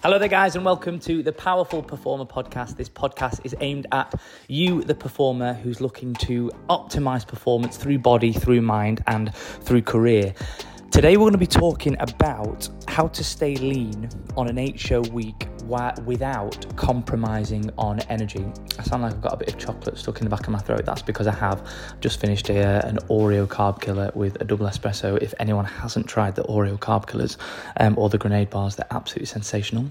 Hello there, guys, and welcome to the Powerful Performer podcast. This podcast is aimed at you, the performer, who's looking to optimize performance through body, through mind, and through career. Today, we're going to be talking about how to stay lean on an eight show week without compromising on energy. I sound like I've got a bit of chocolate stuck in the back of my throat. That's because I have just finished a, uh, an Oreo Carb Killa with a double espresso. If anyone hasn't tried the Oreo Carb Killas um, or the grenade bars, they're absolutely sensational.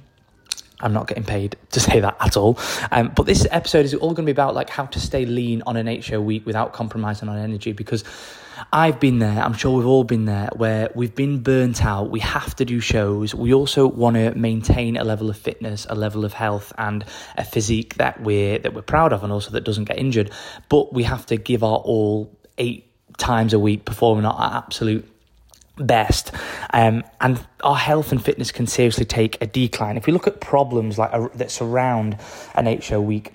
I'm not getting paid to say that at all. Um, but this episode is all going to be about like how to stay lean on an eight show week without compromising on energy because I've been there. I'm sure we've all been there where we've been burnt out. We have to do shows. We also want to maintain a level of fitness, a level of health, and a physique that we're that we're proud of, and also that doesn't get injured. But we have to give our all eight times a week, performing at our absolute best um, and our health and fitness can seriously take a decline if we look at problems like uh, that surround an eight show week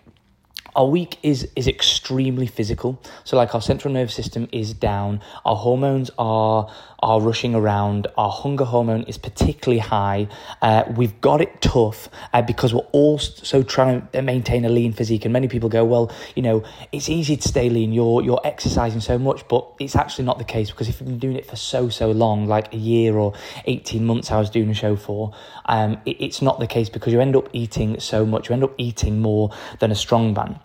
our week is is extremely physical. So like our central nervous system is down. Our hormones are are rushing around. Our hunger hormone is particularly high. Uh, we've got it tough uh, because we're all so trying to maintain a lean physique. And many people go well you know it's easy to stay lean. You're you're exercising so much but it's actually not the case because if you've been doing it for so so long like a year or 18 months i was doing a show for um, it, it's not the case because you end up eating so much. You end up eating more than a strong man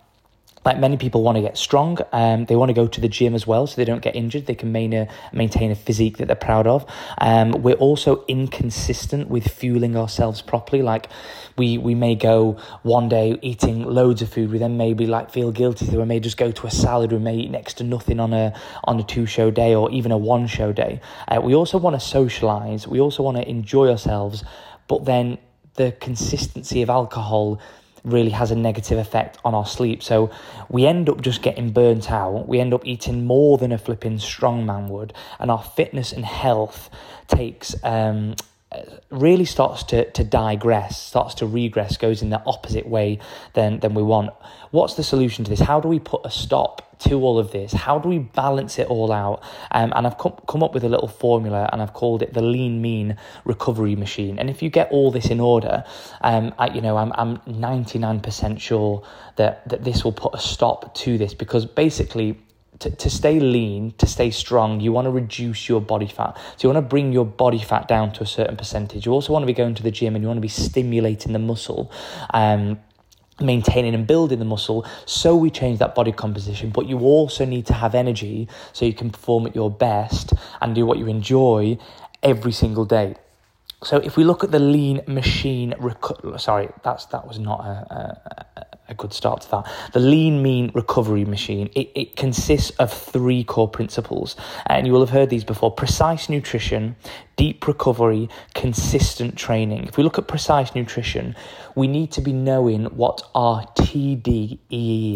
like many people want to get strong um, they want to go to the gym as well so they don't get injured they can main a, maintain a physique that they're proud of. Um, we're also inconsistent with fueling ourselves properly like we we may go one day eating loads of food we then maybe like feel guilty so we may just go to a salad we may eat next to nothing on a on a two show day or even a one show day. Uh, we also want to socialize we also want to enjoy ourselves but then the consistency of alcohol really has a negative effect on our sleep. So we end up just getting burnt out. We end up eating more than a flipping strongman would, and our fitness and health takes um, really starts to, to digress, starts to regress, goes in the opposite way than, than we want. What's the solution to this? How do we put a stop to all of this? How do we balance it all out? Um, and I've come, come up with a little formula and I've called it the lean mean recovery machine. And if you get all this in order, um, I, you know, I'm, I'm 99% sure that, that this will put a stop to this because basically to, to stay lean, to stay strong, you want to reduce your body fat. So you want to bring your body fat down to a certain percentage. You also want to be going to the gym and you want to be stimulating the muscle. Um, maintaining and building the muscle so we change that body composition but you also need to have energy so you can perform at your best and do what you enjoy every single day so if we look at the lean machine reco- sorry that's that was not a, a, a good start to that. The lean mean recovery machine, it, it consists of three core principles. And you will have heard these before precise nutrition, deep recovery, consistent training. If we look at precise nutrition, we need to be knowing what our TDEE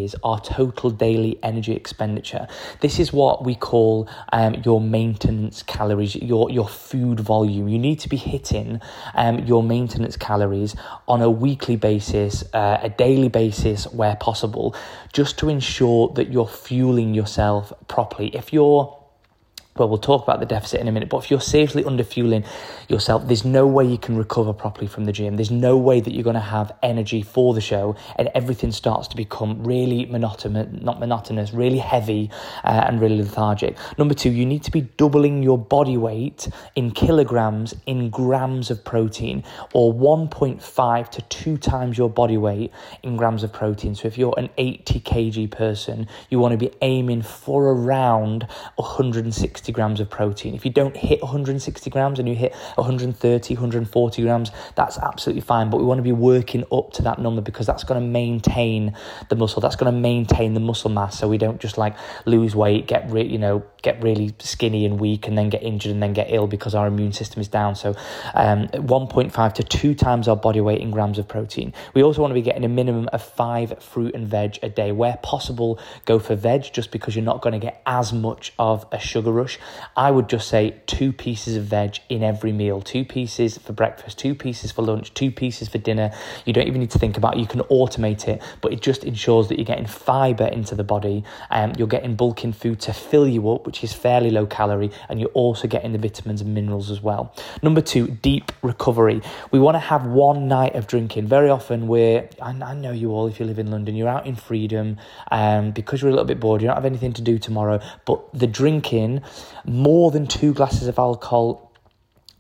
is, our total daily energy expenditure. This is what we call um, your maintenance calories, your, your food volume. You need to be hitting um, your maintenance calories on a weekly basis, uh, a daily basis where possible, just to ensure that you're fueling yourself properly. If you're well, we'll talk about the deficit in a minute, but if you're seriously underfueling yourself, there's no way you can recover properly from the gym. There's no way that you're going to have energy for the show, and everything starts to become really monotonous, not monotonous, really heavy uh, and really lethargic. Number two, you need to be doubling your body weight in kilograms in grams of protein, or 1.5 to 2 times your body weight in grams of protein. So if you're an 80 kg person, you want to be aiming for around 160 160 grams of protein. If you don't hit 160 grams and you hit 130, 140 grams, that's absolutely fine. But we want to be working up to that number because that's going to maintain the muscle. That's going to maintain the muscle mass, so we don't just like lose weight, get re- you know get really skinny and weak, and then get injured and then get ill because our immune system is down. So, um, 1.5 to two times our body weight in grams of protein. We also want to be getting a minimum of five fruit and veg a day, where possible. Go for veg just because you're not going to get as much of a sugar rush push, I would just say two pieces of veg in every meal, two pieces for breakfast, two pieces for lunch, two pieces for dinner. You don't even need to think about it. You can automate it, but it just ensures that you're getting fiber into the body and um, you're getting bulking food to fill you up, which is fairly low calorie, and you're also getting the vitamins and minerals as well. Number two, deep recovery. We want to have one night of drinking. Very often we're, I, I know you all, if you live in London, you're out in freedom um, because you're a little bit bored, you don't have anything to do tomorrow, but the drinking, more than two glasses of alcohol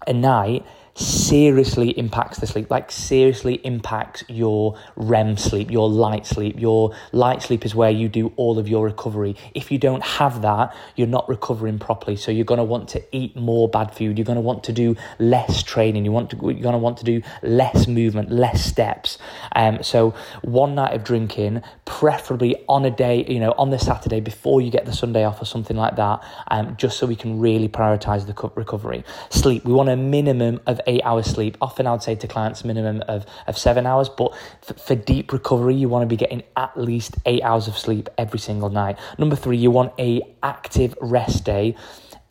a night seriously impacts the sleep, like seriously impacts your REM sleep, your light sleep. Your light sleep is where you do all of your recovery. If you don't have that, you're not recovering properly. So you're going to want to eat more bad food. You're going to want to do less training. You want to, you're going to want to do less movement, less steps. Um, so one night of drinking, preferably on a day, you know, on the Saturday before you get the Sunday off or something like that, um, just so we can really prioritize the recovery. Sleep. We want a minimum of eight hours sleep. Often I would say to clients minimum of, of seven hours, but for, for deep recovery, you want to be getting at least eight hours of sleep every single night. Number three, you want a active rest day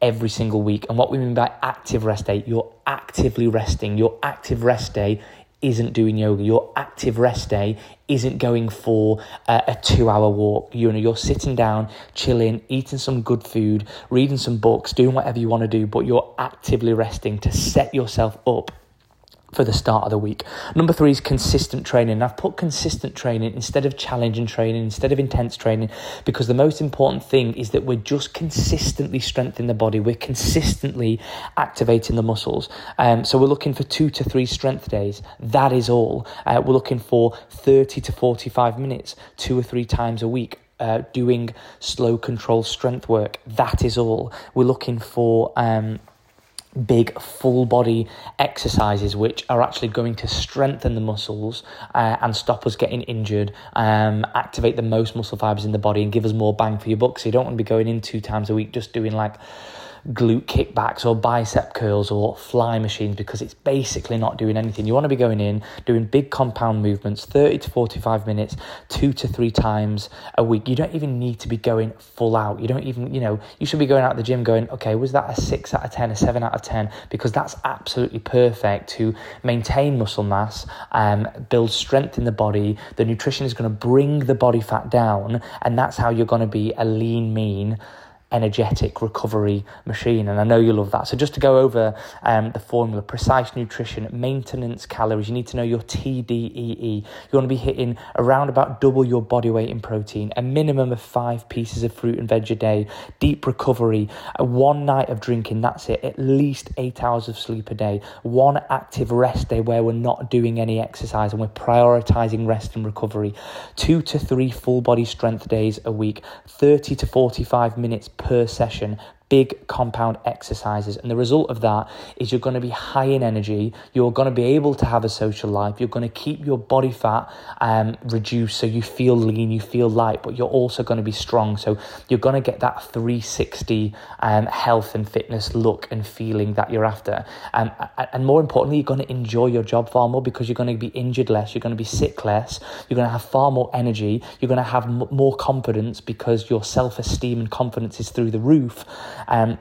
every single week. And what we mean by active rest day, you're actively resting. Your active rest day isn't doing yoga. Your active rest day isn't going for a, a two hour walk. You know, you're sitting down, chilling, eating some good food, reading some books, doing whatever you want to do, but you're actively resting to set yourself up for the start of the week. Number three is consistent training. I've put consistent training instead of challenging training, instead of intense training, because the most important thing is that we're just consistently strengthening the body. We're consistently activating the muscles. Um, so we're looking for two to three strength days. That is all. Uh, we're looking for 30 to 45 minutes, two or three times a week. Uh, doing slow control strength work. That is all. We're looking for um, big full body exercises which are actually going to strengthen the muscles uh, and stop us getting injured um, activate the most muscle fibers in the body and give us more bang for your buck. So you don't want to be going in two times a week just doing like glute kickbacks or bicep curls or fly machines because it's basically not doing anything. You want to be going in, doing big compound movements, 30 to 45 minutes, two to three times a week. You don't even need to be going full out. You don't even, you know, you should be going out the gym going, okay, was that a six out of 10, a seven out of 10? Because that's absolutely perfect to maintain muscle mass, um, build strength in the body. The nutrition is going to bring the body fat down, and that's how you're going to be a lean, mean, energetic recovery machine. And I know you love that. So, just to go over um, the formula precise nutrition, maintenance calories, you need to know your TDEE. You want to be hitting around about double your body weight in protein, a minimum of five pieces of fruit and veg a day, deep recovery, one night of drinking, that's it, at least eight hours of sleep a day, one active rest day where we're not doing any exercise and we're prioritizing rest and recovery, two to three full body strength days a week, 30 to 45 minutes per session big compound exercises. And the result of that is you're going to be high in energy. You're going to be able to have a social life. You're going to keep your body fat um, reduced so you feel lean, you feel light, but you're also going to be strong. So you're going to get that 360 um, health and fitness look and feeling that you're after. Um, and more importantly, you're going to enjoy your job far more because you're going to be injured less, you're going to be sick less, you're going to have far more energy, you're going to have m- more confidence because your self esteem and confidence is through the roof. Um,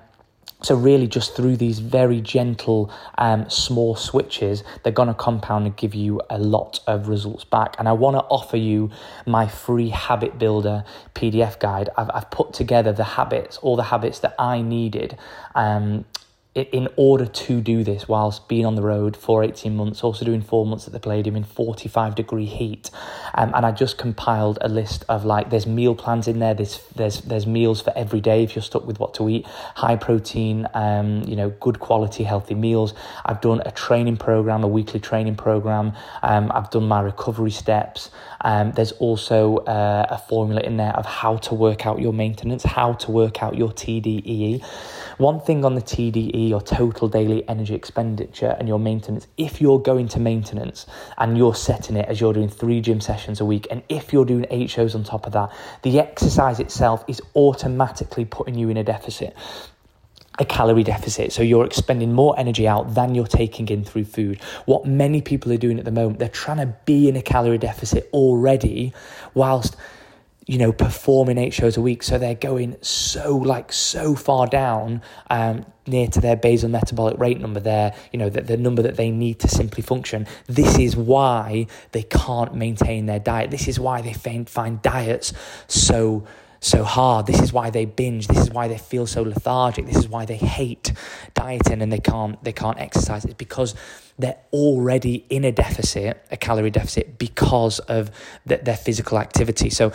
so really just through these very gentle um, small switches, they're going to compound and give you a lot of results back. And I want to offer you my free habit builder PDF guide. I've, I've put together the habits, all the habits that I needed um, in order to do this whilst being on the road for 18 months, also doing four months at the Palladium in 45 degree heat. Um, and I just compiled a list of like, there's meal plans in there, there's, there's, there's meals for every day if you're stuck with what to eat, high protein, um, you know, good quality, healthy meals. I've done a training program, a weekly training program. Um, I've done my recovery steps. Um, there's also uh, a formula in there of how to work out your maintenance, how to work out your TDEE. One thing on the Your total daily energy expenditure, and your maintenance, if you're going to maintenance and you're setting it as you're doing three gym sessions a week, and if you're doing eight shows on top of that, the exercise itself is automatically putting you in a deficit a calorie deficit. So you're expending more energy out than you're taking in through food. What many people are doing at the moment, they're trying to be in a calorie deficit already whilst you know, performing eight shows a week. So they're going so, like, so far down um, near to their basal metabolic rate number, their, you know, the, the number that they need to simply function. This is why they can't maintain their diet. This is why they find, find diets so so hard. This is why they binge. This is why they feel so lethargic. This is why they hate dieting and they can't they can't exercise. It's because they're already in a deficit, a calorie deficit, because of the, their physical activity. So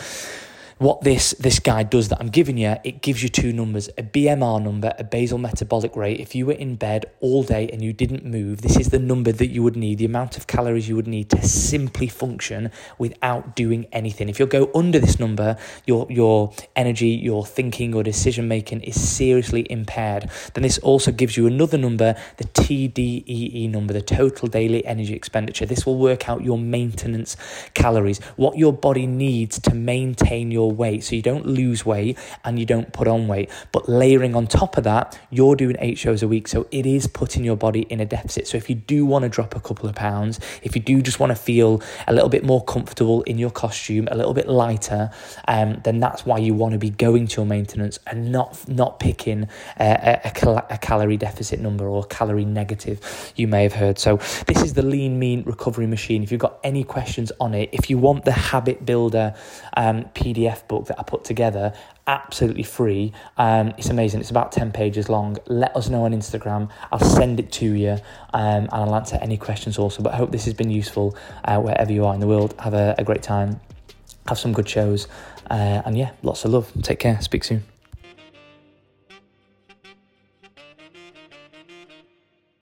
what this this guide does that I'm giving you, it gives you two numbers, a BMR number, a basal metabolic rate. If you were in bed all day and you didn't move, this is the number that you would need, the amount of calories you would need to simply function without doing anything. If you go under this number, your your energy, your thinking or decision making is seriously impaired. Then this also gives you another number, the TDEE number, the total daily energy expenditure. This will work out your maintenance calories, what your body needs to maintain your your weight so you don't lose weight and you don't put on weight. But layering on top of that, you're doing eight shows a week. So it is putting your body in a deficit. So if you do want to drop a couple of pounds, if you do just want to feel a little bit more comfortable in your costume, a little bit lighter, um, then that's why you want to be going to your maintenance and not not picking a, a, cal- a calorie deficit number or calorie negative you may have heard. So this is the Lean Mean Recovery Machine. If you've got any questions on it, if you want the Habit Builder um, PDF PDF book that I put together, absolutely free. Um, it's amazing. It's about 10 pages long. Let us know on Instagram. I'll send it to you um, and I'll answer any questions also. But I hope this has been useful uh, wherever you are in the world. Have a, a great time. Have some good shows. Uh, and yeah, lots of love. Take care. Speak soon.